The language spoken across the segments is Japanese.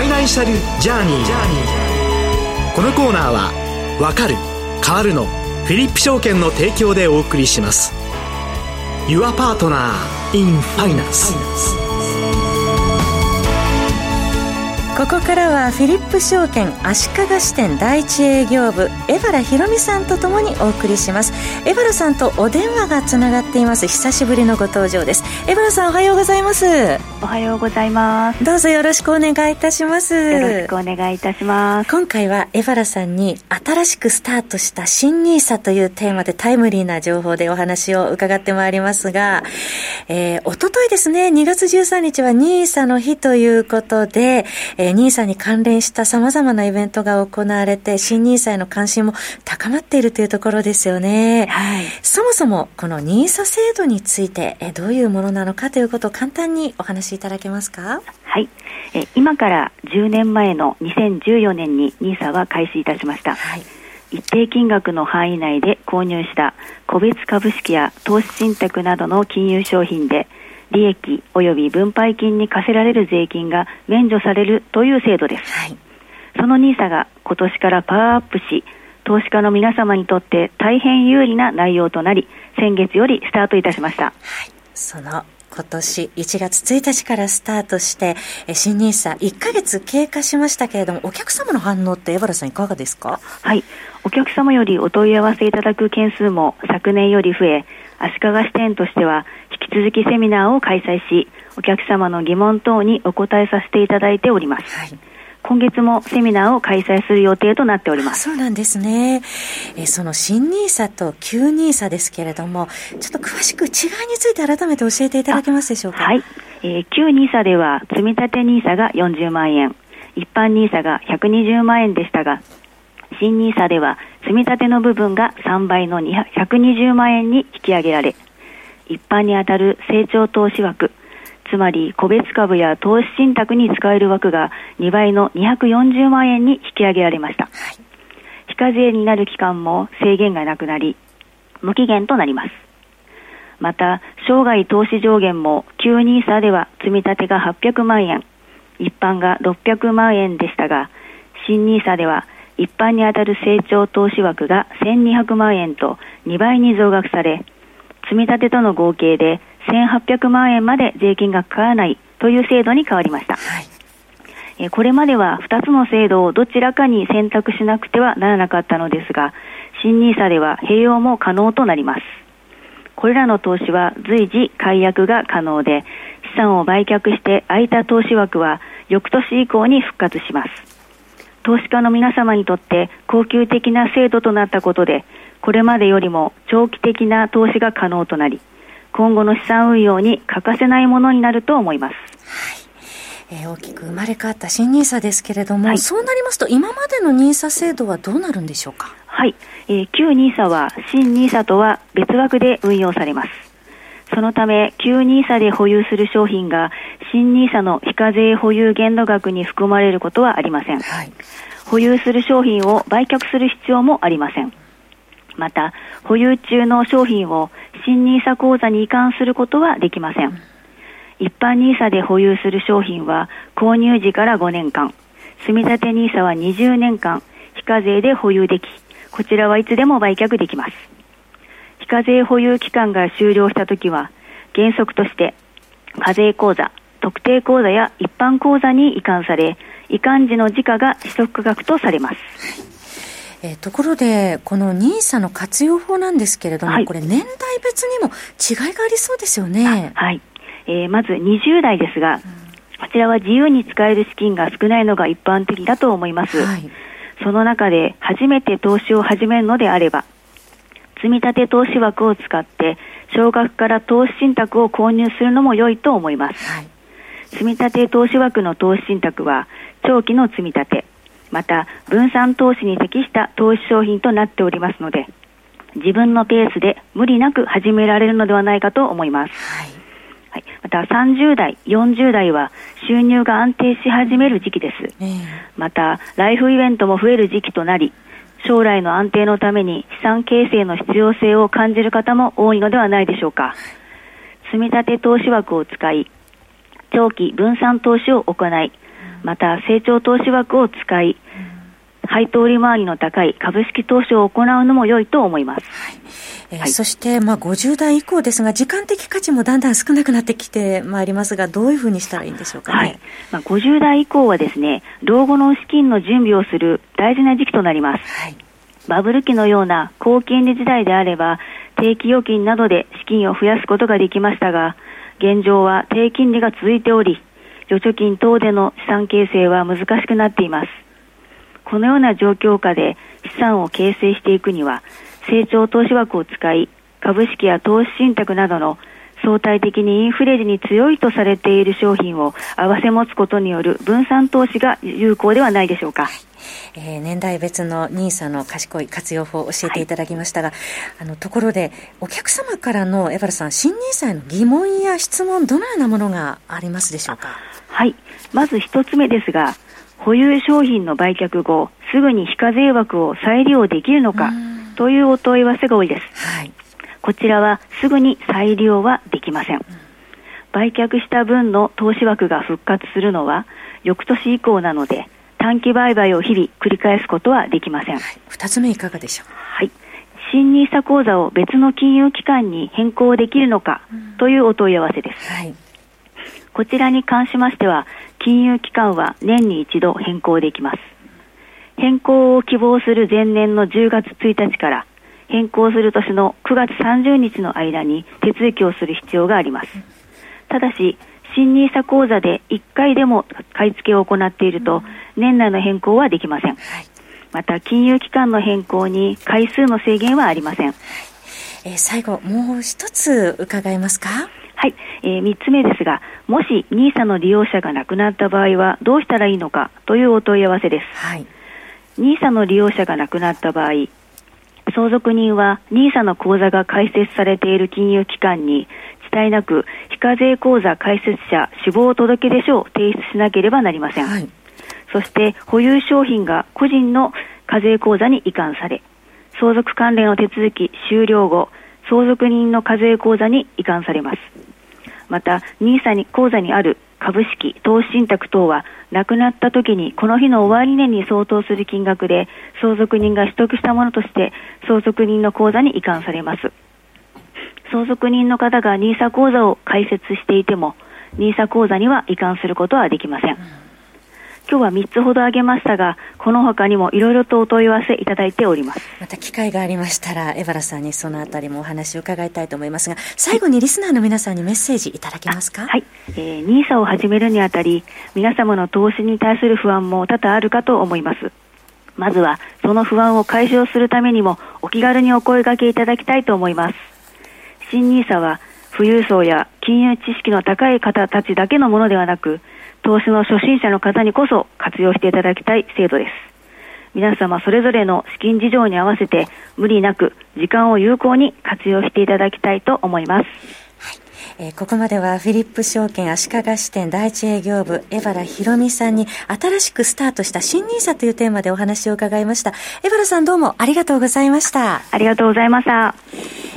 ァイナンシャルジャーニー。このコーナーは「わかる変わるの」フィリップ証券の提供でお送りします。Your Partner in Finance ここからはフィリップ証券足利支店第一営業部江原博美さんとともにお送りします。江原さんとお電話がつながっています。久しぶりのご登場です。江原さんおはようございます。おはようございます。どうぞよろしくお願いいたします。よろしくお願いいたします。今回は江原さんに新しくスタートした新ニーサというテーマでタイムリーな情報でお話を伺ってまいりますが、えー、おとといですね2月13日はニーサの日ということで、えーー、ニーサに関連した様々なイベントが行われて、新ニーサへの関心も高まっているというところですよね。はい。そもそも、このニーサ制度について、えどういうものなのかということを簡単にお話しいただけますか？はい。え今から10年前の2014年にニーサは開始いたしました。はい。一定金額の範囲内で購入した個別株式や投資信託などの金融商品で利益及び分配金に課せられる税金が免除されるという制度です。はい、その NISA が今年からパワーアップし、投資家の皆様にとって大変有利な内容となり、先月よりスタートいたしました。はい、その今年1月1日からスタートして、新ニーサ1ヶ月経過しましたけれども、お客様の反応って江原さんいかがですか？はい。お客様よりお問い合わせいただく件数も昨年より増え、足利支店としては引き続きセミナーを開催し、お客様の疑問等にお答えさせていただいております。はい今月もセミナーを開催する予定となっております。そうなんですね。えその新ニーサと旧ニーサですけれども、ちょっと詳しく違いについて改めて教えていただけますでしょうか？はい。えー、旧ニーサでは積立 NISA が40万円、一般ニーサが120万円でしたが、新ニーサでは積み立ての部分が3倍の120万円に引き上げられ、一般にあたる成長投資枠、つまり個別株や投資信託に使える枠が2倍の240万円に引き上げられました。はい、非課税になる期間も制限がなくなり、無期限となります。また、生涯投資上限も旧ニーサでは積み立てが800万円、一般が600万円でしたが、新ニーサでは一般にあたる成長投資枠が1200万円と2倍に増額され、積み立てとの合計で1800万円まで税金がかからないという制度に変わりました。はい、これまでは2つの制度をどちらかに選択しなくてはならなかったのですが、新 NISA では併用も可能となります。これらの投資は随時解約が可能で、資産を売却して空いた投資枠は翌年以降に復活します。投資家の皆様にとって恒久的な制度となったことで、これまでよりも長期的な投資が可能となり、今後の資産運用に欠かせないものになると思います。はいえー、大きく生まれ変わった新ニーサですけれども、はい、そうなりますと、今までのニーサ制度はどうなるんでしょうか？はい、えー、旧ニーサは新ニーサとは別枠で運用されます。そのため、旧ニーサで保有する商品が新ニーサの非課税保有限度額に含まれることはありません。はい、保有する商品を売却する必要もありません。また、保有中の商品を新ニーサ口座に移管することはできません。一般ニーサで保有する商品は購入時から5年間、積立ニーサは20年間、非課税で保有でき、こちらはいつでも売却できます。非課税保有期間が終了したときは、原則として、課税口座、特定口座や一般口座に移管され、移管時の時価が取得額とされます。えー、ところで、この NISA の活用法なんですけれども、はい、これ、年代別にも違いがありそうですよね。はい、えー、まず20代ですが、うん、こちらは自由に使える資金が少ないのが一般的だと思います。はい、その中で、初めて投資を始めるのであれば、積立投資枠を使って、少額から投資信託を購入するのも良いと思います。はい、積立投資枠の投資信託は、長期の積み立て、また分散投資に適した投資商品となっておりますので、自分のペースで無理なく始められるのではないかと思います。はい。はい、また30代、40代は収入が安定し始める時期です。えー、また、ライフイベントも増える時期となり、将来の安定のために資産形成の必要性を感じる方も多いのではないでしょうか。積立投資枠を使い、長期分散投資を行い、また成長投資枠を使い、配当利回りの高い株式投資を行うのも良いと思います。はいえーはい、そして、まあ、50代以降ですが、時間的価値もだんだん少なくなってきてまいりますが、どういうふうにしたらいいんでしょうかね。はい、まあ、50代以降はですね、老後の資金の準備をする大事な時期となります。はい、バブル期のような高金利時代であれば、定期預金などで資金を増やすことができましたが、現状は低金利が続いており、預貯金等での資産形成は難しくなっています。このような状況下で資産を形成していくには、成長投資枠を使い、株式や投資信託などの相対的にインフレ時に強いとされている商品を併せ持つことによる分散投資が有効ではないでしょうか。えー、年代別の NISA の賢い活用法を教えていただきましたが、はい、あのところでお客様からのエバルさん新 NISA への疑問や質問どのようなものがありますでしょうか？はい。まず一つ目ですが保有商品の売却後すぐに非課税枠を再利用できるのかというお問い合わせが多いです。はい、こちらはすぐに再利用はできません。売却した分の投資枠が復活するのは翌年以降なので短期売買を日々繰り返すことはできません。二、つ目いかがでしょう？はい。新 NISA 口座を別の金融機関に変更できるのかというお問い合わせです。はい、こちらに関しましては、金融機関は年に一度変更できます。変更を希望する前年の10月1日から変更する年の9月30日の間に手続きをする必要があります。ただし、新 NISA 口座で1回でも買い付けを行っていると、年内の変更はできません。また、金融機関の変更に回数の制限はありません。えー、最後、もう一つ伺えますか？はい、えー、3つ目ですが、もし NISA の利用者が亡くなった場合はどうしたらいいのかというお問い合わせです。はい NISA の利用者が亡くなった場合、相続人は NISA の口座が開設されている金融機関に遅滞なく非課税口座開設者死亡届出書を提出しなければなりません、はい、そして保有商品が個人の課税口座に移管され相続関連の手続き終了後相続人の課税口座に移管されます。また NISA に口座にある株式、投資信託等は亡くなった時にこの日の終わり値に相当する金額で相続人が取得したものとして相続人の口座に移管されます。相続人の方が NISA 口座を開設していても NISA 口座には移管することはできません。今日は3つほど挙げましたが、この他にもいろいろとお問い合わせいただいております。また機会がありましたら、エバラさんにそのあたりもお話を伺いたいと思いますが、最後にリスナーの皆さんにメッセージいただけますか？はい。えー、NISA を始めるにあたり、皆様の投資に対する不安も多々あるかと思います。まずは、その不安を解消するためにも、お気軽にお声掛けいただきたいと思います。新 NISA は、富裕層や金融知識の高い方たちだけのものではなく、投資の初心者の方にこそ活用していただきたい制度です。皆様それぞれの資金事情に合わせて無理なく時間を有効に活用していただきたいと思います。えー、ここまではフィリップ証券足利支店第一営業部、江原博美さんに新しくスタートした新ニーサというテーマでお話を伺いました。江原さんどうもありがとうございました。ありがとうございました。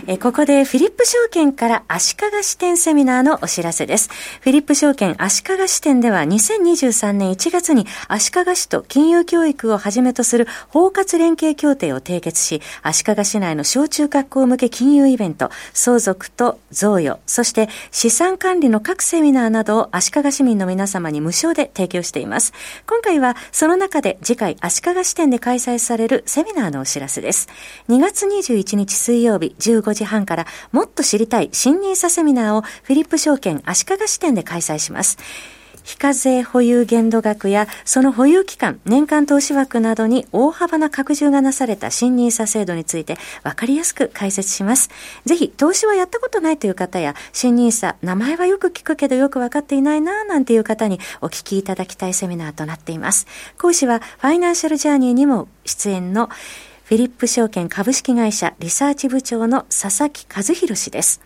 えー、ここでフィリップ証券から足利支店セミナーのお知らせです。フィリップ証券足利支店では2023年1月に足利市と金融教育をはじめとする包括連携協定を締結し、足利市内の小中学校向け金融イベント、相続と贈与、そして資産管理の各セミナーなどを足利市民の皆様に無償で提供しています。今回はその中で次回足利支店で開催されるセミナーのお知らせです。2月21日水曜日15時半からもっと知りたい新ニーサセミナーをフィリップ証券足利支店で開催します。非課税保有限度額やその保有期間、年間投資枠などに大幅な拡充がなされた新 NISA 制度について分かりやすく解説します。ぜひ、投資はやったことないという方や、新 NISA、名前はよく聞くけどよく分かっていないなぁなんていう方にお聞きいただきたいセミナーとなっています。講師は、ファイナンシャルジャーニーにも出演のフィリップ証券株式会社リサーチ部長の佐々木和弘氏です。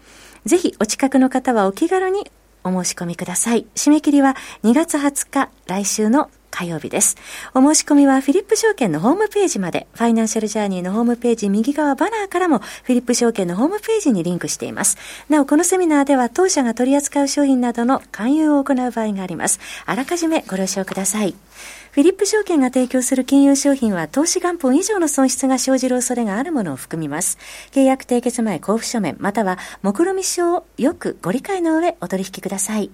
ぜひお近くの方はお気軽にお申し込みください。締め切りは2月20日、来週の火曜日です。お申し込みはフィリップ証券のホームページまで、ファイナンシャルジャーニーのホームページ右側バナーからもフィリップ証券のホームページにリンクしています。なお、このセミナーでは当社が取り扱う商品などの勧誘を行う場合があります。あらかじめご了承ください。フィリップ証券が提供する金融商品は投資元本以上の損失が生じる恐れがあるものを含みます。契約締結前交付書面または目論見書をよくご理解の上お取引ください。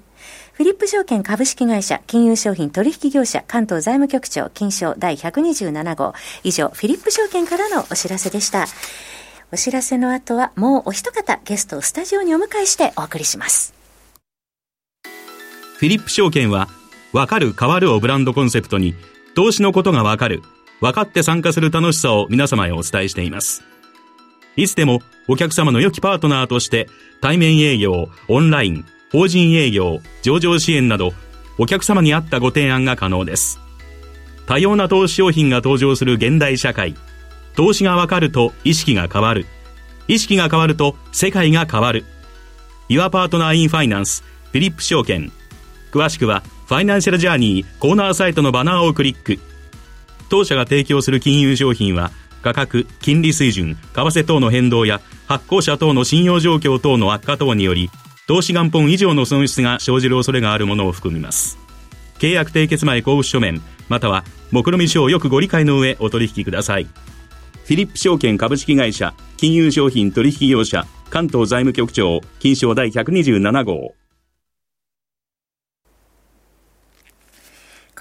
フィリップ証券株式会社金融商品取引業者関東財務局長金賞第127号以上フィリップ証券からのお知らせでした。お知らせの後はもうお一方ゲストをスタジオにお迎えしてお送りします。フィリップ証券はわかる変わるをブランドコンセプトに、投資のことがわかる、分かって参加する楽しさを皆様へお伝えしています。いつでもお客様の良きパートナーとして、対面営業、オンライン、法人営業、上場支援など、お客様に合ったご提案が可能です。多様な投資商品が登場する現代社会。投資がわかると意識が変わる。意識が変わると世界が変わる。Your Partner in Finance フィリップ証券。詳しくはファイナンシャルジャーニーコーナーサイトのバナーをクリック。当社が提供する金融商品は、価格、金利水準、為替等の変動や発行者等の信用状況等の悪化等により、投資元本以上の損失が生じる恐れがあるものを含みます。契約締結前交付書面、または、目論見書をよくご理解の上お取引ください。フィリップ証券株式会社、金融商品取引業者、関東財務局長、金賞第127号。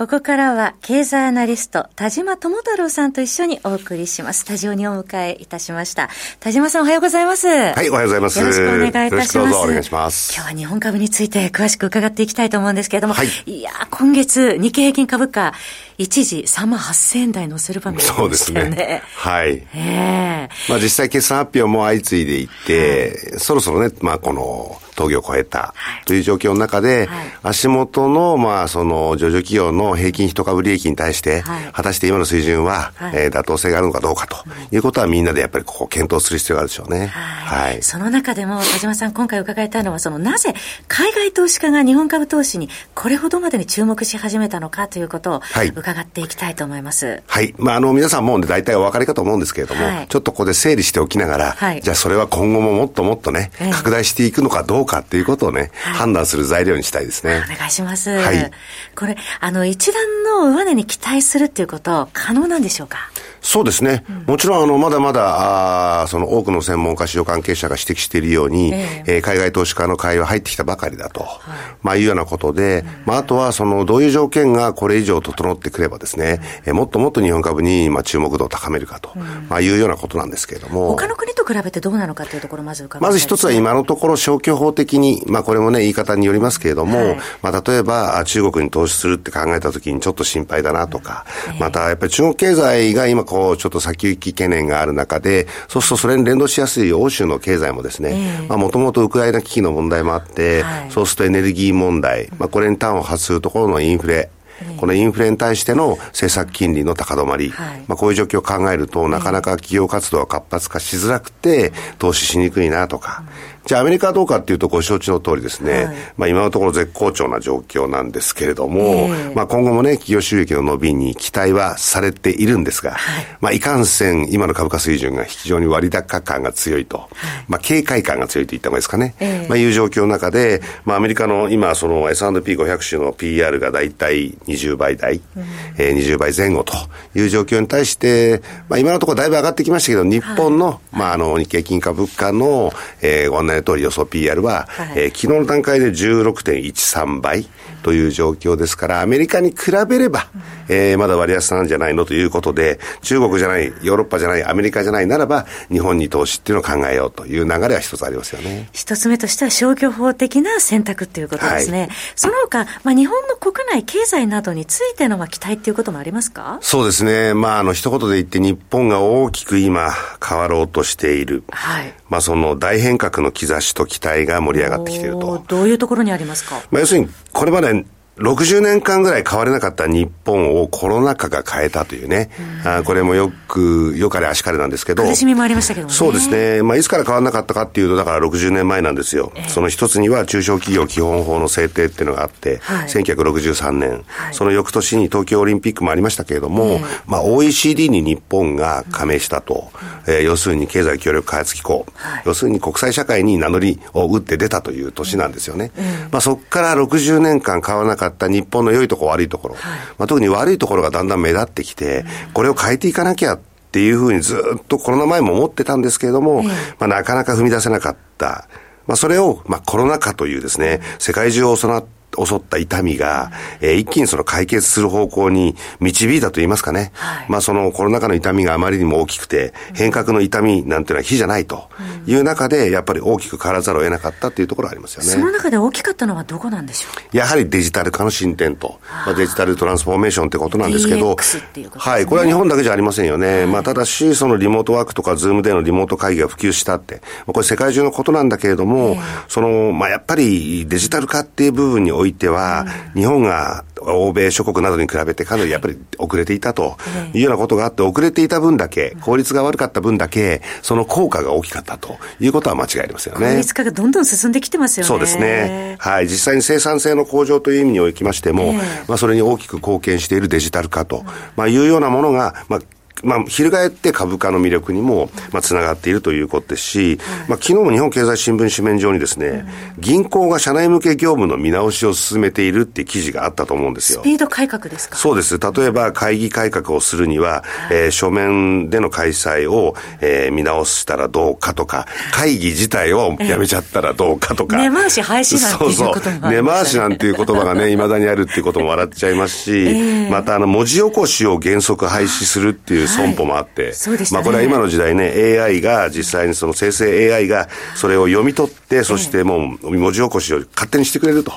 ここからは経済アナリスト田島智太郎さんと一緒にお送りします。スタジオにお迎えいたしました。田島さんおはようございます。はい、おはようございます。よろしくお願いいたします。どうぞお願いします。今日は日本株について詳しく伺っていきたいと思うんですけれども、はい、いや今月日経平均株価一時3万8000円台乗せる場面がありましたよね。そうですね。はい。ええー、まあ実際決算発表も相次いでいて、はい、そろそろね、まあこの峠を越えた。という状況の中で、はい、足元の、まあその上場企業の平均一株利益に対して、はい、果たして今の水準は、はい、えー、妥当性があるのかどうかとい。うことはみんなでやっぱりここ検討する必要があるでしょうね。はい。その中でも田島さん今回伺いたいのは、そのなぜ海外投資家が日本株投資にこれほどまでに注目し始めたのかということを伺っていきたいと思います。はい。まあ、あの、皆さんもうね、大体お分かりかと思うんですけれども、はい、ちょっとここで整理しておきながら、はい、じゃあそれは今後ももっともっとね、えー、拡大していくのかどうかっていうことをね、はい、判断する材料にしたいですね。お願いします。はい。これ、あの、一段の上値に期待するっていうこと、可能なんでしょうか？そうですね。うん、もちろん、あの、まだまだ、あその多くの専門家、市場関係者が指摘しているように、えー、えー、海外投資家の会話入ってきたばかりだと、はい、まあいうようなことで、うん、まああとは、その、どういう条件がこれ以上整ってくればですね、うん、えー、もっともっと日本株に、まあ注目度を高めるかと、うん、まあいうようなことなんですけれども。他の国と比べてどうなのかというところ、まず伺まず一つは今のところ消去法的に、まあこれもね、言い方によりますけれども、はい、まあ例えば、中国に投資するって考えたときにちょっと心配だなとか、またやっぱり中国経済が今こう、ちょっと先行き懸念がある中で、そうするとそれに連動しやすい欧州の経済もですね、もともとウクライナ危機の問題もあって、はい、そうするとエネルギー問題、まあ、これに端を発するところのインフレ、このインフレに対しての政策金利の高止まり、はい、まあこういう状況を考えると、なかなか企業活動が活発化しづらくて、投資しにくいなとか、じゃあアメリカはどうかっていうとご承知の通りですね、はい、まあ今のところ絶好調な状況なんですけれども、えー、まあ今後もね、企業収益の伸びに期待はされているんですが、はい、まあいかんせん今の株価水準が非常に割高感が強いと、はい、まあ警戒感が強いと言った方がいいですかね、えー、まあいう状況の中で、まあアメリカの今その S&P500 種の PR がだいたい20倍台、うん、えー、20倍前後という状況に対して、まあ今のところだいぶ上がってきましたけど、日本の、まああの日経金価物価の、えー、ご案内の通り予想 PR は、はい、えー、昨日の段階で16.13倍という状況ですから、アメリカに比べれば、うん、えー、まだ割安なんじゃないのということで、中国じゃない、ヨーロッパじゃない、アメリカじゃないならば、日本に投資っていうのを考えようという流れは一つありますよね。一つ目としては消去法的な選択ということですね。はい、その他、まあ、日本の国内経済などについての期待っていうこともありますか？そうですね。まあ、あの、一言で言って日本が大きく今変わろうとしている。はい。まあ、その大変革の兆しと期待が盛り上がってきていると。どういうところにありますか、まあ、要するに、これまで60年間ぐらい変われなかった日本をコロナ禍が変えたというね、うあこれもよく、よかれ足かれなんですけど、苦しみもありましたけどね。そうですね、まあ、いつから変わらなかったかっていうと、だから60年前なんですよ、えー、その一つには中小企業基本法の制定っていうのがあって、はい、1963年、はい、その翌年に東京オリンピックもありましたけれども、えー、まあ、OECD に日本が加盟したと、うん、えー、要するに経済協力開発機構、はい、要するに国際社会に名乗りを打って出たという年なんですよね。うん、まあ、そこから60年間変わらなかった日本の良いところ、悪いところ、はい、まあ、特に悪いところがだんだん目立ってきて、これを変えていかなきゃっていうふうにずっとコロナ前も思ってたんですけれども、まあ、なかなか踏み出せなかった。まあ、それを、まあ、コロナ禍というですね、世界中を襲って襲った痛みが、えー、一気にその解決する方向に導いたと言いますかね。はい、まあそのコロナ禍の痛みがあまりにも大きくて、変革の痛みなんていうのは非じゃないという中で、やっぱり大きく変わらざるを得なかったっていうところありますよね。その中で大きかったのはどこなんでしょう？やはりデジタル化の進展と、まあ、デジタルトランスフォーメーションってことなんですけど、ね、はい、これは日本だけじゃありませんよね。はい、まあただし、そのリモートワークとか Zoom でのリモート会議が普及したって、これ世界中のことなんだけれども、その、まあやっぱりデジタル化っていう部分においては、うん日本が欧米諸国などに比べてかなりやっぱり遅れていたというようなことがあって、遅れていた分だけ、効率が悪かった分だけ、その効果が大きかったということは間違いありませんよね。効率化がどんどん進んできてますよね。そうですね。はい。実際に生産性の向上という意味におきましても、まあそれに大きく貢献しているデジタル化と、まあいうようなものが、まあまあ、翻って株価の魅力にも、まあ、つながっているということですし、まあ、昨日も日本経済新聞紙面上にですね、銀行が社内向け業務の見直しを進めているっていう記事があったと思うんですよ。スピード改革ですか？そうです。例えば、会議改革をするには、えー、書面での開催を、えー、見直したらどうかとか、会議自体をやめちゃったらどうかとか。根回し廃止なんていうこともそうそう。根回しなんていう言葉がね、未だにあるっていうことも笑っちゃいますし、えー、また、あの、文字起こしを原則廃止するっていう損保もあって、はいね、まあこれは今の時代ね、AI が実際にその生成 AI がそれを読み取って、そしてもう文字起こしを勝手にしてくれると。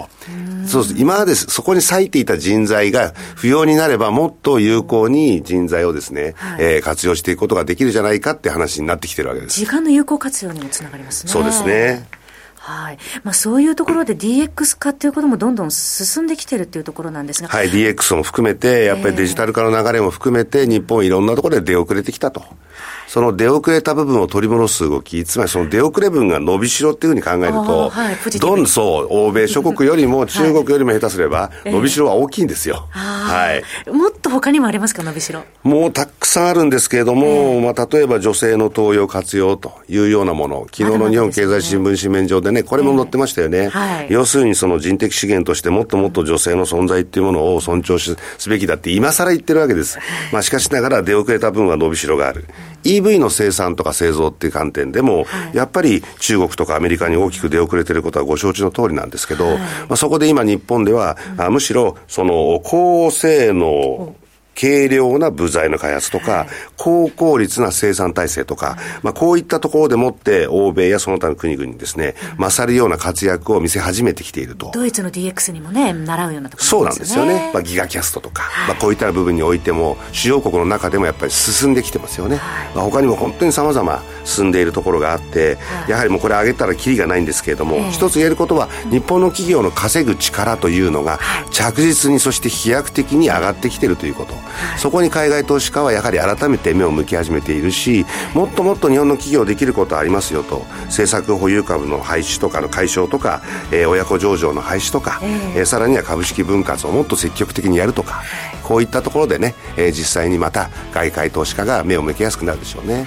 そうです。今までそこに割いていた人材が不要になればもっと有効に人材をですね、はい、えー、活用していくことができるじゃないかって話になってきてるわけです。時間の有効活用にもつながりますね。そうですね。はいまあ、そういうところで DX 化ということもどんどん進んできてるっていうところなんですが、はい、DX も含めて、やっぱりデジタル化の流れも含めて、日本いろんなところで出遅れてきたと。その出遅れた部分を取り戻す動き、つまりその出遅れ分が伸びしろっていうふうに考えると、はい、どんそう、欧米諸国よりも 中国よりも下手すれば、伸びしろは大きいんですよ。はい。もっと他にもありますか、伸びしろ？もうたくさんあるんですけれども、えー、まあ、例えば女性の登用活用というようなもの、昨日の日本経済新聞紙面上でね、これも載ってましたよね。えーはい、要するにその人的資源としてもっともっと女性の存在っていうものを尊重すべきだって今更言ってるわけです。まあ、しかしながら出遅れた分は伸びしろがある。EV の生産とか製造っていう観点でも、はい、やっぱり中国とかアメリカに大きく出遅れてることはご承知の通りなんですけど、はい、まあ、そこで今日本では、うん、あむしろその高性能軽量な部材の開発とか、はい、高効率な生産体制とか、まあ、こういったところでもって欧米やその他の国々にですね、うん、勝るような活躍を見せ始めてきていると。ドイツの DX にもね、習うようなところ、ね、そうなんですよね。まあ、ギガキャストとか、はい、まあ、こういった部分においても、主要国の中でもやっぱり進んできてますよね。はい、まあ、他にも本当に様々進んでいるところがあって、やはりもうこれ上げたらきりがないんですけれども、一つ言えることは、日本の企業の稼ぐ力というのが、着実にそして飛躍的に上がってきているということ。そこに海外投資家はやはり改めて目を向き始めているしもっともっと日本の企業できることはありますよと。政策保有株の廃止とかの解消とか、えー、親子上場の廃止とか、えー、さらには株式分割をもっと積極的にやるとかこういったところでね、えー、実際にまた外界投資家が目を向けやすくなるでしょうね。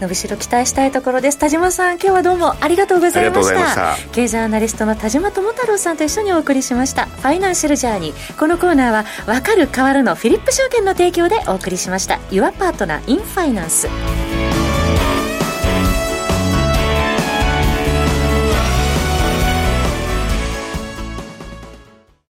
伸びしろ期待したいところです。田島さん今日はどうもありがとうございました。経済アナリストの田島智太郎さんと一緒にお送りしました。ファイナンシャルジャーニー。このコーナーは分かる変わるのフィリップ証券の提供でお送りしました。Your Partner in Finance